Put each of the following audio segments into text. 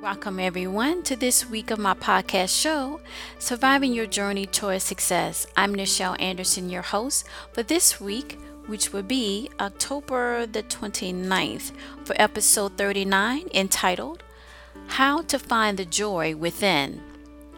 Welcome, everyone, to this week of my podcast show, Surviving Your Journey Towards Success. I'm Nichel Anderson, your host for this week, which will be October the 29th, for episode 39, entitled How to Find the Joy Within.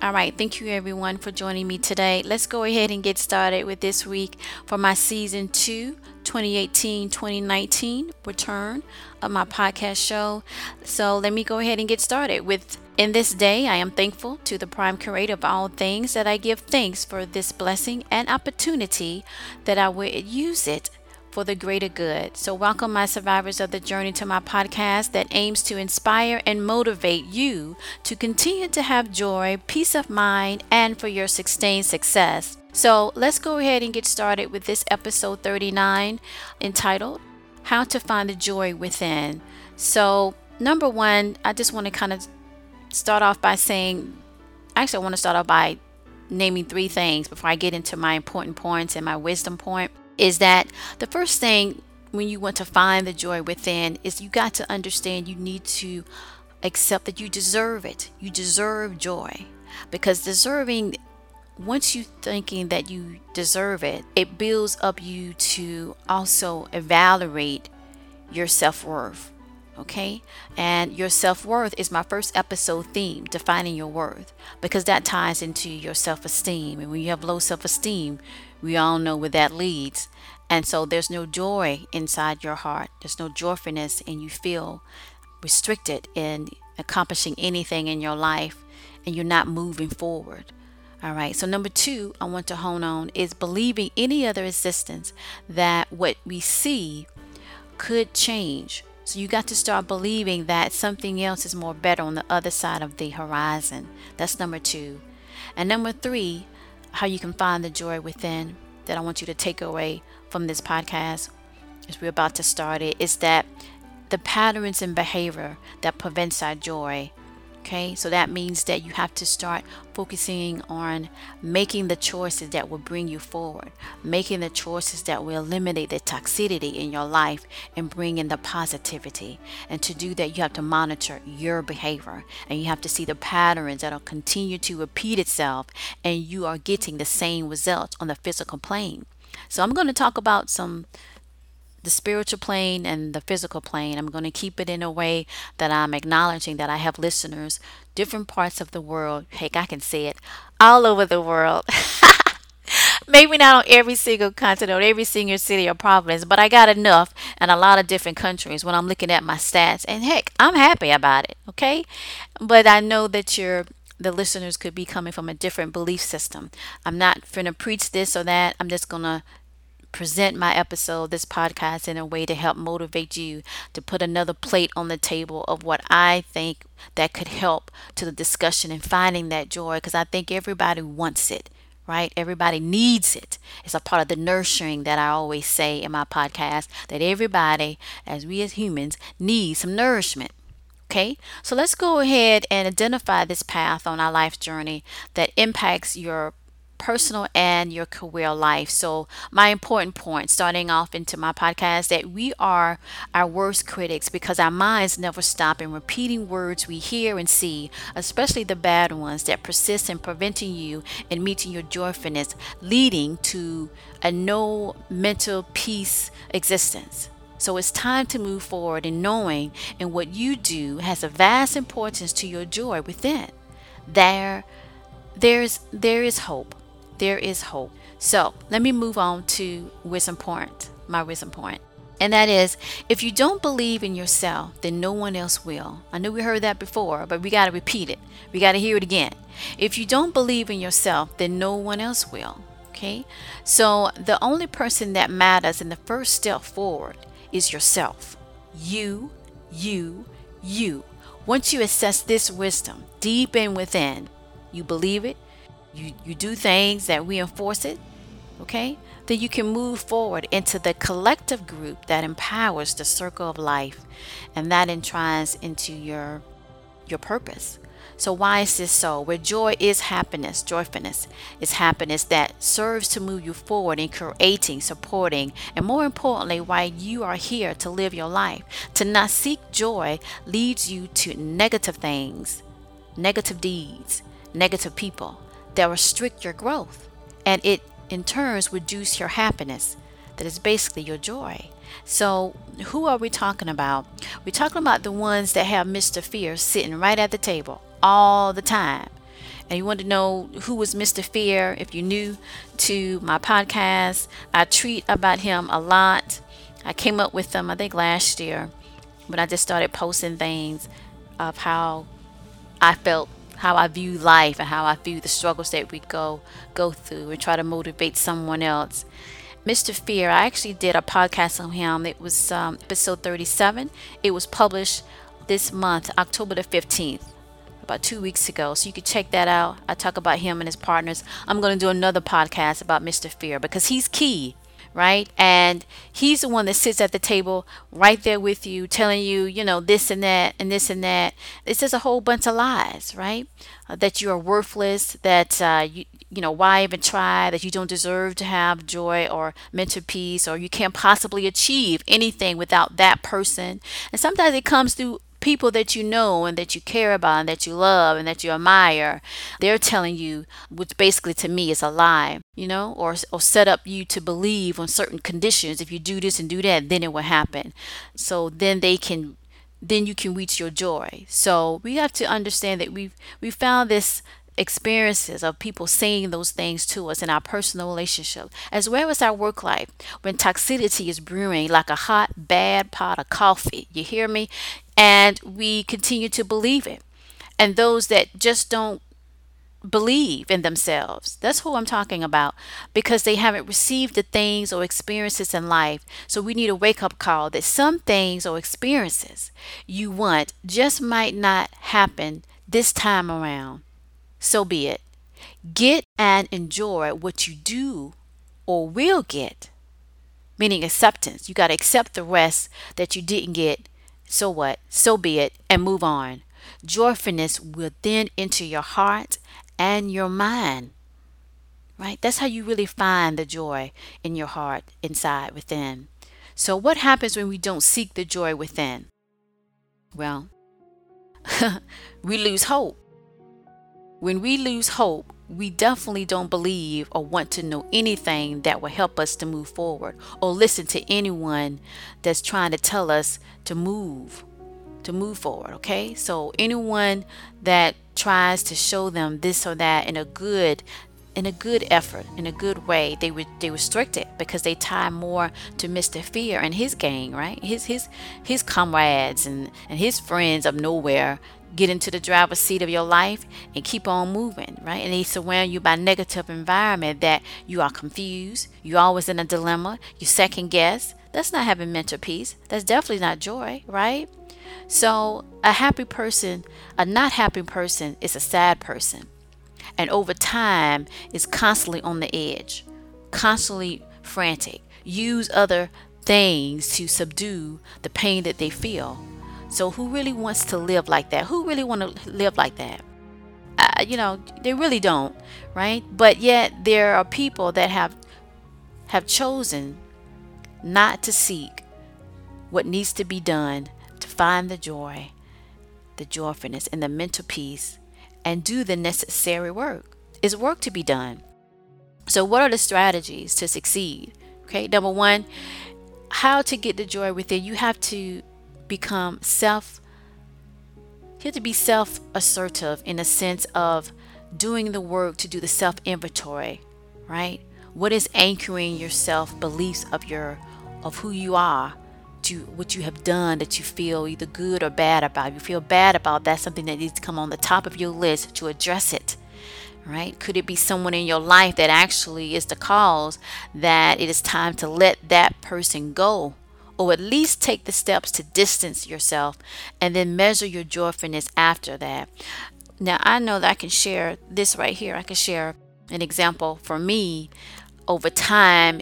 All right, thank you everyone for joining me today. Let's go ahead and get started with this week for my season two 2018 2019 return of my podcast show. So let me go ahead and get started with In this day, I am thankful to the prime creator of all things that I give thanks for this blessing and opportunity that I will use it for the greater good. So, welcome, my survivors of the journey, to my podcast that aims to inspire and motivate you to continue to have joy, peace of mind, and for your sustained success. So, let's go ahead and get started with this episode 39 entitled How to Find the Joy Within. So, number one, I just want to kind of start off by saying, actually, I want to start off by naming three things before I get into my important points and my wisdom point is that the first thing when you want to find the joy within is you got to understand you need to accept that you deserve it. You deserve joy because deserving once you thinking that you deserve it, it builds up you to also evaluate your self-worth. Okay? And your self-worth is my first episode theme, defining your worth, because that ties into your self-esteem. And when you have low self-esteem, we all know where that leads. And so there's no joy inside your heart. There's no joyfulness, and you feel restricted in accomplishing anything in your life, and you're not moving forward. All right. So number two, I want to hone on is believing any other existence that what we see could change. So you got to start believing that something else is more better on the other side of the horizon. That's number two. And number three, how you can find the joy within that I want you to take away from this podcast as we're about to start it is that the patterns and behavior that prevents our joy Okay, so that means that you have to start focusing on making the choices that will bring you forward, making the choices that will eliminate the toxicity in your life and bring in the positivity. And to do that, you have to monitor your behavior and you have to see the patterns that'll continue to repeat itself, and you are getting the same results on the physical plane. So, I'm going to talk about some the spiritual plane and the physical plane. I'm going to keep it in a way that I'm acknowledging that I have listeners, different parts of the world. Heck, I can say it all over the world. Maybe not on every single continent, or every single city or province, but I got enough in a lot of different countries when I'm looking at my stats. And heck, I'm happy about it, okay? But I know that you're the listeners could be coming from a different belief system. I'm not going to preach this or that. I'm just going to present my episode, this podcast, in a way to help motivate you to put another plate on the table of what I think that could help to the discussion and finding that joy because I think everybody wants it. Right? Everybody needs it. It's a part of the nurturing that I always say in my podcast that everybody, as we as humans, need some nourishment. Okay, so let's go ahead and identify this path on our life journey that impacts your personal and your career life. So, my important point starting off into my podcast that we are our worst critics because our minds never stop in repeating words we hear and see, especially the bad ones that persist in preventing you in meeting your joyfulness, leading to a no mental peace existence. So it's time to move forward in knowing and what you do has a vast importance to your joy within. There there's there is hope there is hope. So let me move on to wisdom point, my wisdom point. And that is, if you don't believe in yourself, then no one else will. I know we heard that before, but we got to repeat it. We got to hear it again. If you don't believe in yourself, then no one else will. Okay? So the only person that matters in the first step forward is yourself. You, you, you. Once you assess this wisdom deep in within, you believe it, you, you do things that reinforce it, okay, then you can move forward into the collective group that empowers the circle of life and that entrines into your your purpose. So why is this so? Where joy is happiness, joyfulness is happiness that serves to move you forward in creating, supporting, and more importantly, why you are here to live your life. To not seek joy leads you to negative things, negative deeds, negative people that restrict your growth. And it in turns reduce your happiness. That is basically your joy. So, who are we talking about? We're talking about the ones that have Mr. Fear sitting right at the table all the time. And you want to know who was Mr. Fear? If you're new to my podcast, I tweet about him a lot. I came up with them, I think, last year when I just started posting things of how I felt, how I view life, and how I view the struggles that we go go through, and try to motivate someone else. Mr. Fear, I actually did a podcast on him. It was um, episode 37. It was published this month, October the 15th about two weeks ago. So you can check that out. I talk about him and his partners. I'm going to do another podcast about Mr. Fear because he's key, right? And he's the one that sits at the table right there with you, telling you, you know, this and that and this and that. It's just a whole bunch of lies, right? Uh, that you are worthless, that uh, you, you know, why even try, that you don't deserve to have joy or mental peace, or you can't possibly achieve anything without that person. And sometimes it comes through people that you know and that you care about and that you love and that you admire, they're telling you, which basically to me is a lie, you know, or, or set up you to believe on certain conditions. If you do this and do that, then it will happen. So then they can then you can reach your joy. So we have to understand that we've we found this experiences of people saying those things to us in our personal relationship, as well as our work life. When toxicity is brewing like a hot, bad pot of coffee, you hear me? And we continue to believe it. And those that just don't believe in themselves. That's who I'm talking about because they haven't received the things or experiences in life. So we need a wake up call that some things or experiences you want just might not happen this time around. So be it. Get and enjoy what you do or will get, meaning acceptance. You got to accept the rest that you didn't get so what? So be it, and move on. Joyfulness will then enter your heart and your mind. Right? That's how you really find the joy in your heart, inside, within. So, what happens when we don't seek the joy within? Well, we lose hope. When we lose hope, we definitely don't believe or want to know anything that will help us to move forward or listen to anyone that's trying to tell us to move to move forward okay? So anyone that tries to show them this or that in a good in a good effort in a good way they would they restrict it because they tie more to mr fear and his gang right? His his his comrades and and his friends of nowhere get into the driver's seat of your life and keep on moving, right? And they surround you by negative environment that you are confused, you're always in a dilemma, you second guess. That's not having mental peace. That's definitely not joy, right? So a happy person, a not happy person is a sad person. And over time is constantly on the edge, constantly frantic. Use other things to subdue the pain that they feel so who really wants to live like that? Who really want to live like that? Uh, you know, they really don't, right? But yet there are people that have have chosen not to seek what needs to be done to find the joy, the joyfulness, and the mental peace, and do the necessary work. Is work to be done. So, what are the strategies to succeed? Okay, number one, how to get the joy within. You have to become self you have to be self assertive in the sense of doing the work to do the self inventory, right? What is anchoring your self beliefs of your of who you are to what you have done that you feel either good or bad about. You feel bad about that's something that needs to come on the top of your list to address it. Right? Could it be someone in your life that actually is the cause that it is time to let that person go? Or at least take the steps to distance yourself and then measure your joyfulness after that. Now, I know that I can share this right here. I can share an example for me over time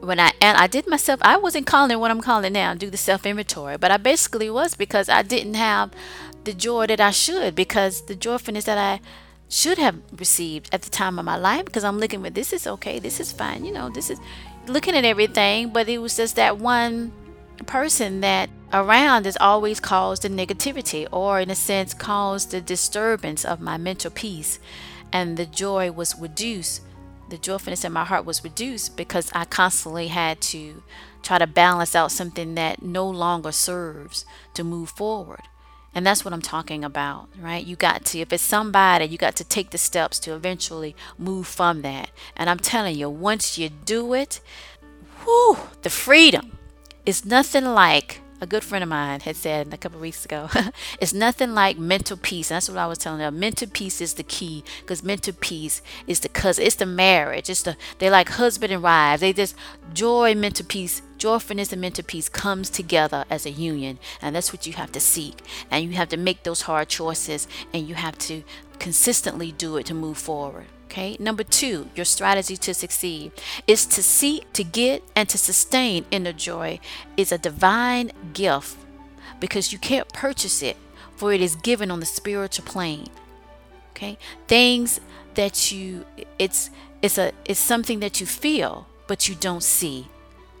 when I and I did myself I wasn't calling what I'm calling now do the self inventory but I basically was because I didn't have the joy that I should because the joyfulness that I should have received at the time of my life because I'm looking at this is okay, this is fine, you know, this is looking at everything, but it was just that one person that around is always caused the negativity or in a sense caused the disturbance of my mental peace and the joy was reduced the joyfulness in my heart was reduced because I constantly had to try to balance out something that no longer serves to move forward. And that's what I'm talking about, right? You got to, if it's somebody, you got to take the steps to eventually move from that. And I'm telling you, once you do it, whoo, the freedom is nothing like a good friend of mine had said a couple weeks ago it's nothing like mental peace. And that's what i was telling them. Mental peace is the key because mental peace is the cousin it's the marriage. It's the they like husband and wives. They just joy mental peace joyfulness and mental peace comes together as a union and that's what you have to seek. And you have to make those hard choices and you have to consistently do it to move forward Okay. Number two, your strategy to succeed is to seek, to get, and to sustain inner joy is a divine gift because you can't purchase it, for it is given on the spiritual plane. Okay. Things that you it's it's a it's something that you feel but you don't see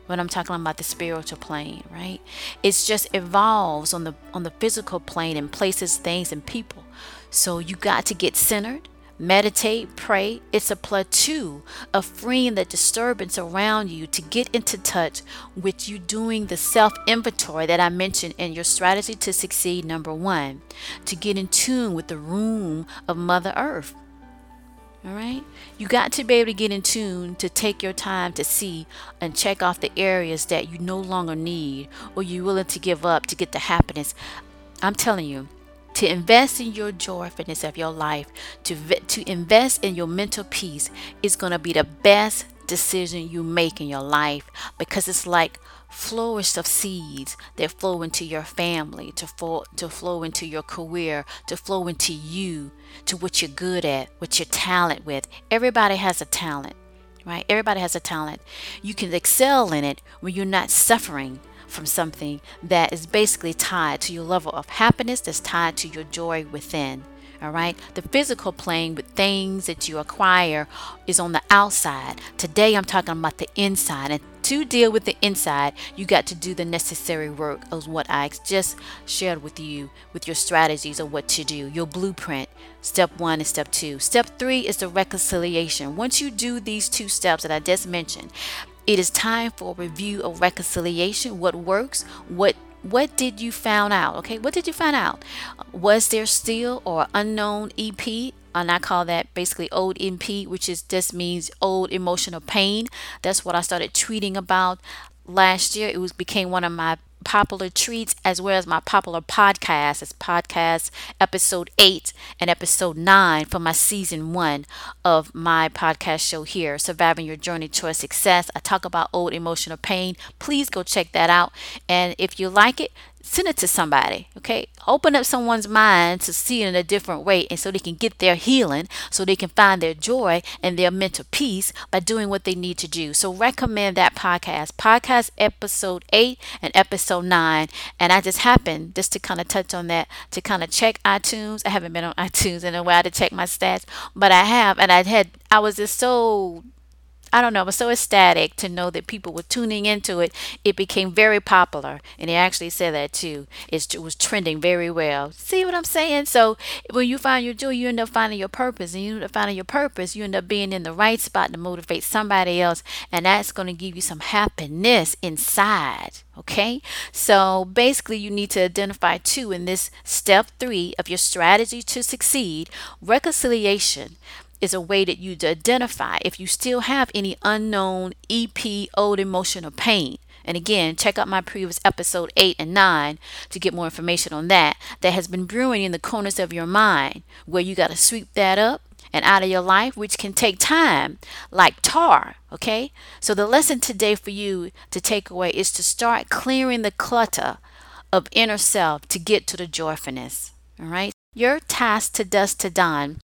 when I'm talking about the spiritual plane, right? It's just evolves on the on the physical plane and places, things, and people. So you got to get centered meditate, pray. It's a plateau of freeing the disturbance around you to get into touch with you doing the self inventory that I mentioned in your strategy to succeed. Number one, to get in tune with the room of Mother Earth. All right. You got to be able to get in tune to take your time to see and check off the areas that you no longer need or you're willing to give up to get the happiness. I'm telling you, to invest in your joyfulness of your life, to, to invest in your mental peace is going to be the best decision you make in your life because it's like flourish of seeds that flow into your family, to flow, to flow into your career, to flow into you, to what you're good at, what you're talent with. Everybody has a talent, right? Everybody has a talent. You can excel in it when you're not suffering from something that is basically tied to your level of happiness, that's tied to your joy within. All right. The physical plane with things that you acquire is on the outside. Today I'm talking about the inside. And to deal with the inside, you got to do the necessary work of what I just shared with you with your strategies of what to do, your blueprint. Step one and step two. Step three is the reconciliation. Once you do these two steps that I just mentioned, it is time for a review of reconciliation. What works? What what did you found out? Okay, what did you find out? Was there still or unknown EP? And I call that basically old EP, which is just means old emotional pain. That's what I started tweeting about last year. It was became one of my popular treats as well as my popular podcast. It's podcast episode 8 and episode 9 for my season 1 of my podcast show here, Surviving Your Journey Towards Success. I talk about old emotional pain. Please go check that out. And if you like it, send it to somebody okay? Open up someone's mind to see it in a different way and so they can get their healing so they can find their joy and their mental peace by doing what they need to do. So recommend that podcast podcast episode 8 and episode 9 and i just happened just to kind of touch on that to kind of check itunes. I haven't been on itunes in a while to check my stats but i have and i had i was just so I don't know, was so ecstatic to know that people were tuning into it. It became very popular, and he actually said that too. It was trending very well. See what I'm saying? So when you find your joy, you end up finding your purpose, and you end up finding your purpose, you end up being in the right spot to motivate somebody else, and that's going to give you some happiness inside. Okay, so basically, you need to identify two in this step three of your strategy to succeed reconciliation is a way that you to identify if you still have any unknown EP old emotional pain. And again, check out my previous episode 8 and 9 to get more information on that. That has been brewing in the corners of your mind where you got to sweep that up and out of your life, which can take time, like tar. Okay? So, the lesson today for you to take away is to start clearing the clutter of inner self to get to the joyfulness. All right? Your task to dust to dawn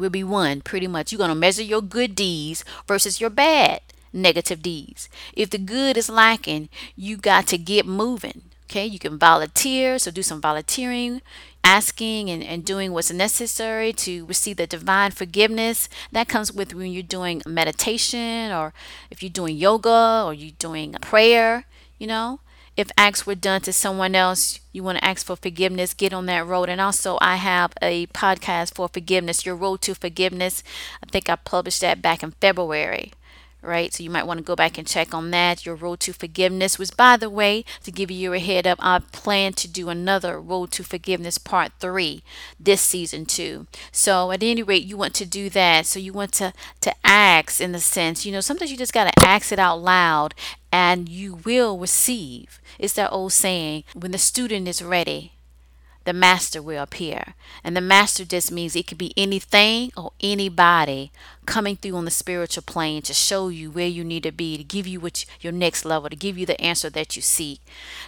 will be one pretty much. You're going to measure your good deeds versus your bad negative deeds. If the good is lacking, you got to get moving. Okay, you can volunteer, so do some volunteering. asking and, and doing what's necessary to receive the divine forgiveness. That comes with when you're doing meditation or if you're doing yoga or you're doing prayer, you know. If acts were done to someone else, you want to ask for forgiveness, get on that road. And also, I have a podcast for forgiveness, Your Road to Forgiveness. I think I published that back in February right? So you might want to go back and check on that. Your Road to Forgiveness was, by the way, to give you a head up, I plan to do another Road to Forgiveness Part 3 this season too. So at any rate, you want to do that. So you want to, to ask in the sense, you know, sometimes you just got to ask it out loud and you will receive. It's that old saying, when the student is ready, the master will appear. And the master just means it could be anything or anybody coming through on the spiritual plane to show you where you need to be, to give you what your next level, to give you the answer that you seek.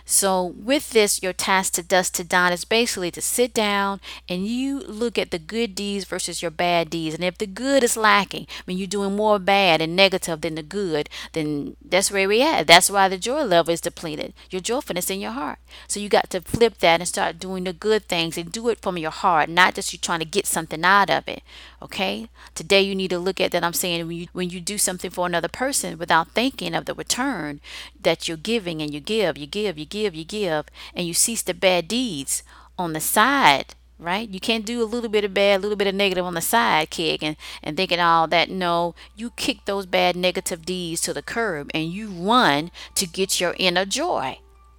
So with this, your task to dust to dawn is basically to sit down and you look at the good deeds versus your bad deeds. And if the good is lacking, I mean you're doing more bad and negative than the good, then that's where we at. That's why the joy level is depleted. Your joyfulness in your heart. So you got to flip that and start doing the good things and do it from your heart, not just you trying to get something out of it. Okay? Today you need to look at that I'm saying when you when you do something for another person without thinking of the return that you're giving and you give, you give, you give, you give, and you cease the bad deeds on the side right? You can't do a little bit of bad, a little bit of negative on the side kick and, and thinking all that. No, you kick those bad negative deeds to the curb and you run to get your inner joy.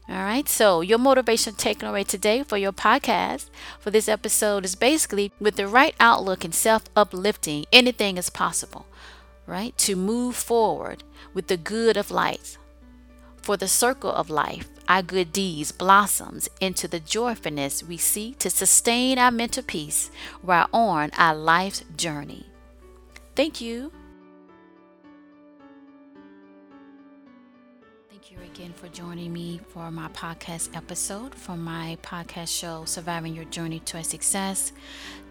All right, so your motivation takeaway today for your podcast for this episode is basically with the right outlook and self uplifting, anything is possible, right? To move forward with the good of life. For the circle of life, our good deeds blossoms into the joyfulness we seek to sustain our mental peace while on our life's journey. Thank you. Again for joining me for my podcast episode from my podcast show, Surviving Your Journey to a Success.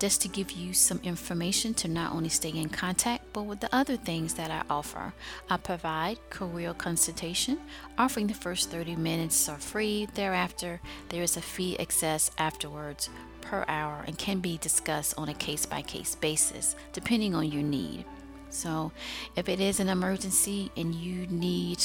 Just to give you some information to not only stay in contact, but with the other things that I offer. I provide career consultation, offering the first 30 minutes are free. Thereafter, there is a fee excess afterwards per hour and can be discussed on a case by case basis, depending on your need. So, if it is an emergency and you need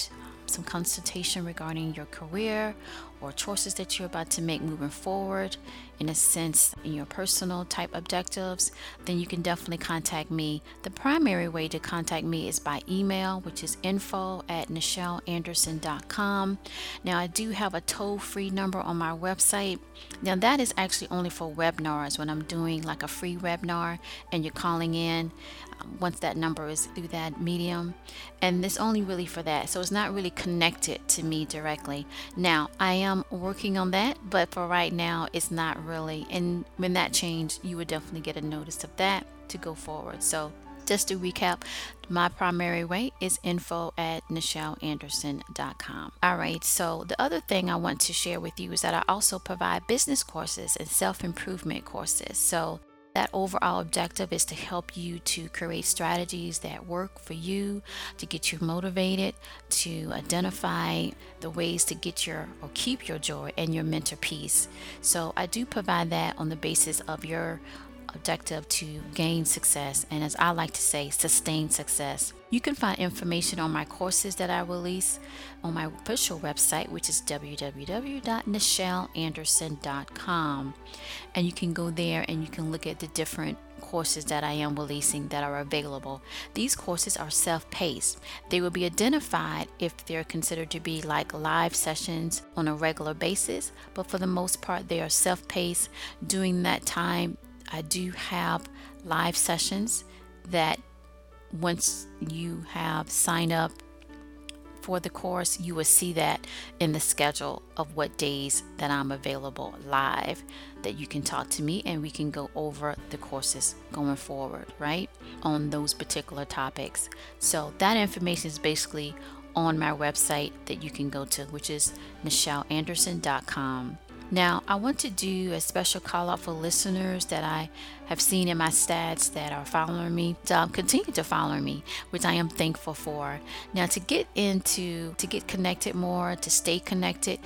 some consultation regarding your career or choices that you're about to make moving forward in a sense in your personal type objectives, then you can definitely contact me. The primary way to contact me is by email, which is info at nichelanderson.com. Now, I do have a toll free number on my website. Now, that is actually only for webinars when I'm doing like a free webinar and you're calling in um, once that number is through that medium and it's only really for that so it's not really connected to me directly now i am working on that but for right now it's not really and when that change you would definitely get a notice of that to go forward so just to recap, my primary way is info at nichelanderson.com. All right, so the other thing I want to share with you is that I also provide business courses and self improvement courses. So that overall objective is to help you to create strategies that work for you, to get you motivated, to identify the ways to get your or keep your joy and your mental peace. So I do provide that on the basis of your objective to gain success and, as I like to say, sustain success. You can find information on my courses that I release on my official website, which is www.nichelanderson.com. And you can go there and you can look at the different courses that I am releasing that are available. These courses are self paced. They will be identified if they're considered to be like live sessions on a regular basis, but for the most part, they are self paced. During that time, I do have live sessions that once you have signed up for the course, you will see that in the schedule of what days that I'm available live that you can talk to me and we can go over the courses going forward, right? On those particular topics. So that information is basically on my website that you can go to, which is nichelanderson.com. Now, I want to do a special call out for listeners that I have seen in my stats that are following me, um, continue to follow me, which I am thankful for. Now, to get into, to get connected more, to stay connected,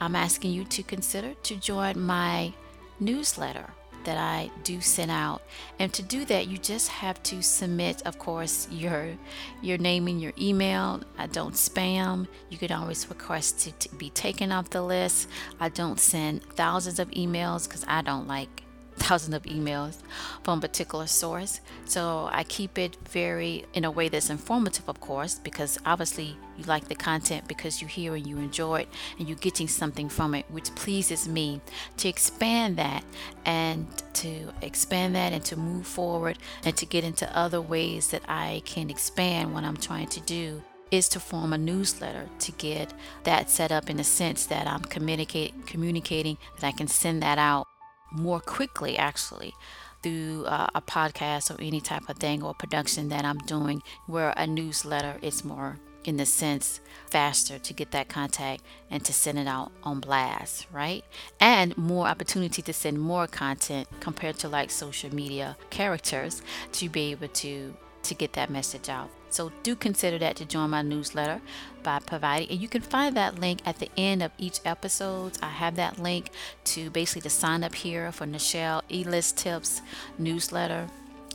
I'm asking you to consider to join my newsletter that I do send out. And to do that, you just have to submit, of course, your your name and your email. I don't spam. You can always request to, to be taken off the list. I don't send thousands of emails because I don't like thousands of emails from a particular source. So I keep it very in a way that's informative, of course, because obviously you like the content because you hear and you enjoy it and you're getting something from it, which pleases me. To expand that and to expand that and to move forward and to get into other ways that I can expand what I'm trying to do is to form a newsletter to get that set up in a sense that I'm communicate, communicating that I can send that out more quickly actually through uh, a podcast or any type of thing or production that I'm doing where a newsletter is more in the sense faster to get that contact and to send it out on blast, right? And more opportunity to send more content compared to like social media characters to be able to to get that message out. So do consider that to join my newsletter by providing, and you can find that link at the end of each episode. I have that link to basically to sign up here for Nichel E-List Tips newsletter.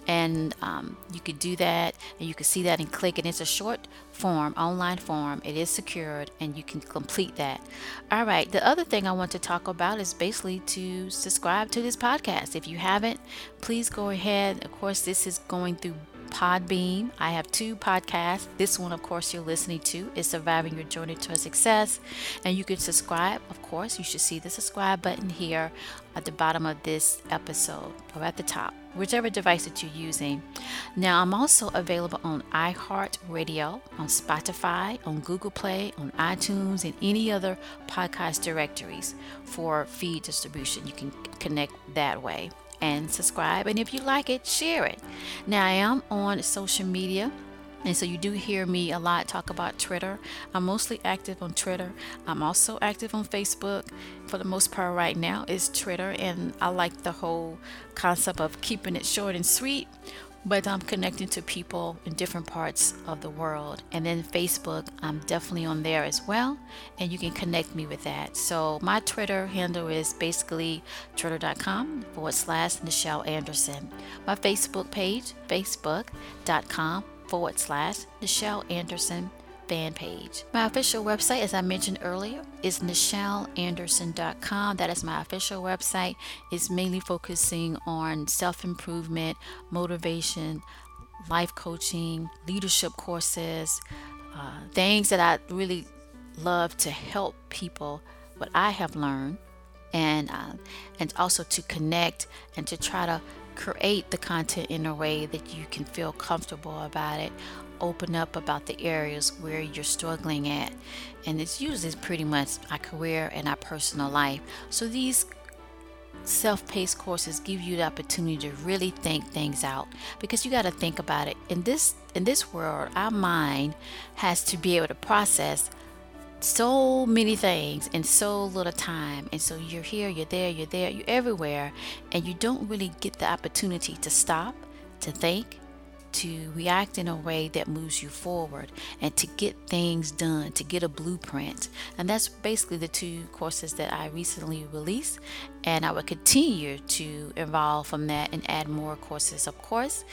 And um, you could do that, and you can see that and click. And it's a short form, online form. It is secured, and you can complete that. All right. The other thing I want to talk about is basically to subscribe to this podcast. If you haven't, please go ahead. Of course, this is going through Podbean. I have two podcasts. This one, of course, you're listening to is Surviving Your Journey to Success. And you can subscribe, of course. You should see the subscribe button here at the bottom of this episode or at the top, whichever device that you're using. Now, I'm also available on iHeartRadio, on Spotify, on Google Play, on iTunes, and any other podcast directories for feed distribution. You can connect that way and subscribe. And if you like it, share it. Now, I am on social media. And so you do hear me a lot talk about Twitter. I'm mostly active on Twitter. I'm also active on Facebook. For the most part right now is Twitter and I like the whole concept of keeping it short and sweet but I'm connecting to people in different parts of the world. And then Facebook, I'm definitely on there as well, and you can connect me with that. So my Twitter handle is basically twitter.com forward slash Nichel Anderson. My Facebook page, facebook.com forward slash Nichel Anderson fan page. My official website, as I mentioned earlier, is NichelAnderson.com. That is my official website. It's mainly focusing on self improvement, motivation, life coaching, leadership courses, uh, things that I really love to help people, what I have learned, and uh, and also to connect and to try to create the content in a way that you can feel comfortable about it open up about the areas where you're struggling at. And it's usually pretty much our career and our personal life. So these self-paced courses give you the opportunity to really think things out because you got to think about it in this in this world our mind has to be able to process so many things in so little time and so you're here you're there you're there you're everywhere and you don't really get the opportunity to stop to think to react in a way that moves you forward and to get things done, to get a blueprint. And that's basically the two courses that I recently released. And I will continue to evolve from that and add more courses, of course,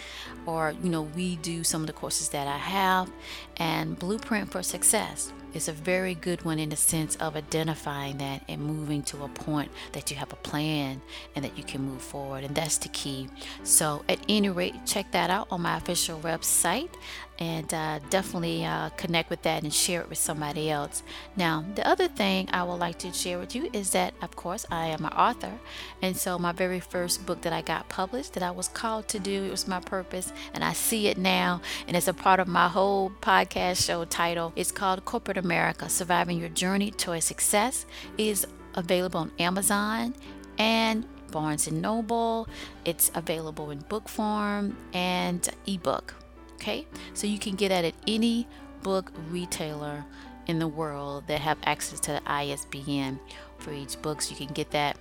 or, you know, redo some of the courses that I have. And Blueprint for Success is a very good one in the sense of identifying that and moving to a point that you have a plan and that you can move forward. And that's the key. So, at any rate, check that out on my official website and uh, definitely uh, connect with that and share it with somebody else. Now, the other thing I would like to share with you is that, of course, I am an author, and so my very first book that I got published that I was called to do, it was my purpose, and I see it now, and it's a part of my whole podcast show title. It's called Corporate America Surviving Your Journey to a Success. is available on Amazon and Barnes and Noble. It's available in book form and ebook. Okay, so you can get that at any book retailer in the world that have access to the ISBN for each book. So you can get that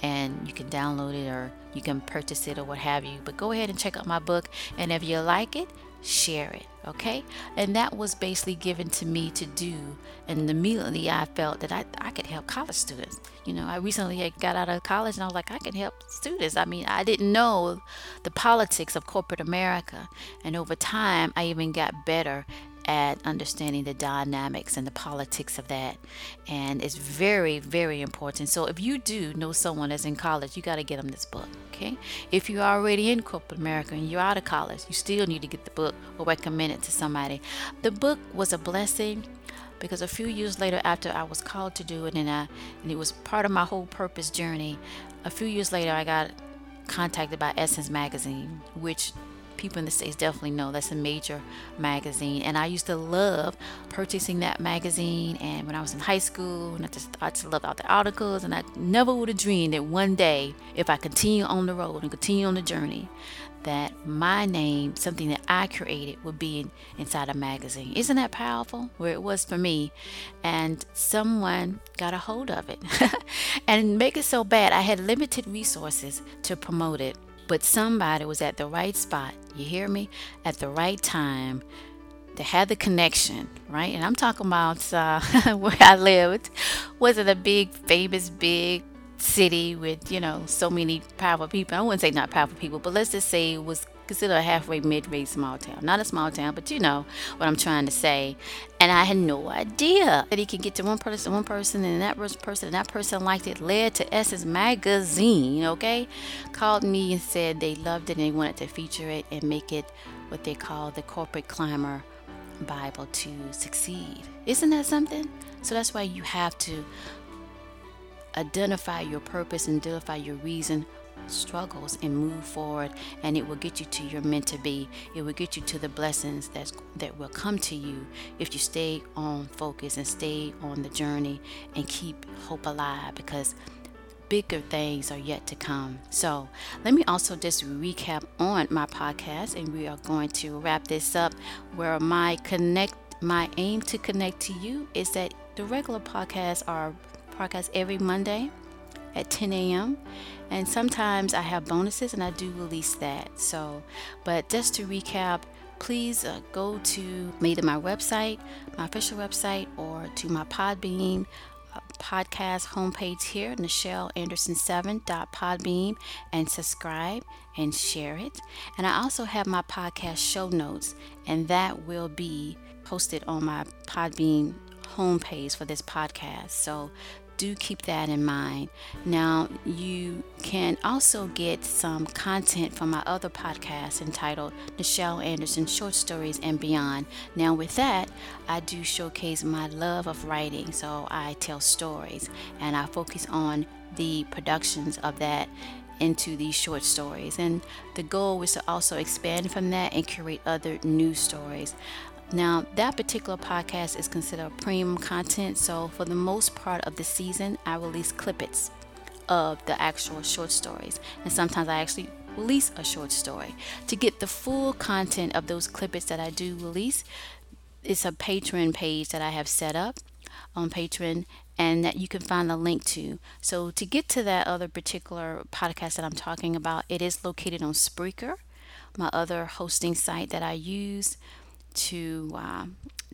and you can download it or you can purchase it or what have you. But go ahead and check out my book, and if you like it, share it. Okay? And that was basically given to me to do. And immediately I felt that I, I could help college students. You know, I recently had got out of college and I was like, I can help students. I mean, I didn't know the politics of corporate America. And over time, I even got better at understanding the dynamics and the politics of that. And it's very, very important. So if you do know someone that's in college, you got to get them this book. Okay. If you're already in corporate America and you're out of college, you still need to get the book or recommend it to somebody. The book was a blessing because a few years later after I was called to do it and I and it was part of my whole purpose journey a few years later I got contacted by Essence magazine which people in the States definitely know that's a major magazine. And I used to love purchasing that magazine. And when I was in high school, and I just, I just loved all the articles. And I never would have dreamed that one day, if I continue on the road and continue on the journey, that my name, something that I created, would be in, inside a magazine. Isn't that powerful? Where it was for me. And someone got a hold of it. and make it so bad, I had limited resources to promote it but somebody was at the right spot, you hear me? At the right time. They had the connection, right? And I'm talking about uh, where I lived. Wasn't a big, famous, big city with, you know, so many powerful people. I wouldn't say not powerful people, but let's just say it was considered a halfway mid-range small town. Not a small town, but you know what I'm trying to say. And I had no idea that he could get to one person, one person, and that person, and that person liked it. Led to Essence Magazine, okay? Called me and said they loved it and they wanted to feature it and make it what they call the corporate climber Bible to succeed. Isn't that something? So that's why you have to identify your purpose and identify your reason struggles and move forward and it will get you to your meant to be it will get you to the blessings that's that will come to you if you stay on focus and stay on the journey and keep hope alive because bigger things are yet to come. So, let me also just recap on my podcast, and we are going to wrap this up. Where my connect, my aim to connect to you is that the regular podcasts are podcasts every Monday at 10 a.m. And sometimes I have bonuses and I do release that. So, but just to recap, please uh, go to either my website, my official website, or to my Podbean uh, podcast homepage here, NichelAnderson7.podbean, and subscribe and share it. And I also have my podcast show notes, and that will be posted on my Podbean homepage for this podcast. So do keep that in mind. Now, you can also get some content from my other podcast entitled Nichel Anderson Short Stories and Beyond. Now, with that, I do showcase my love of writing, so I tell stories and I focus on the productions of that into these short stories. And the goal is to also expand from that and curate other new stories. Now, that particular podcast is considered premium content, so for the most part of the season, I release clippets of the actual short stories, and sometimes I actually release a short story. To get the full content of those clippets that I do release, it's a Patreon page that I have set up on Patreon and that you can find the link to. So to get to that other particular podcast that I'm talking about, it is located on Spreaker, my other hosting site that I use to uh,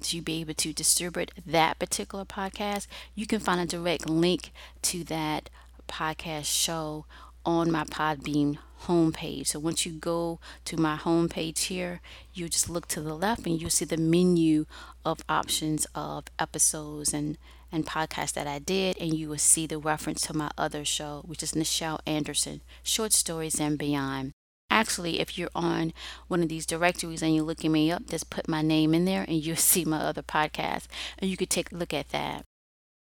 to be able to distribute that particular podcast, you can find a direct link to that podcast show on my Podbean homepage. So once you go to my homepage here, you just look to the left and you'll see the menu of options of episodes and and podcasts that I did, and you will see the reference to my other show, which is Nichel Anderson, Short Stories and Beyond. Actually, if you're on one of these directories and you're looking me up, just put my name in there and you'll see my other podcast and you could take a look at that.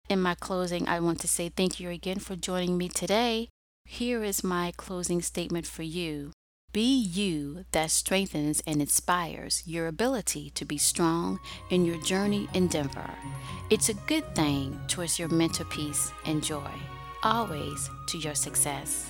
In my closing, I want to say thank you again for joining me today. Here is my closing statement for you. Be you that strengthens and inspires your ability to be strong in your journey in Denver. It's a good thing towards your mental peace and joy, always to your success.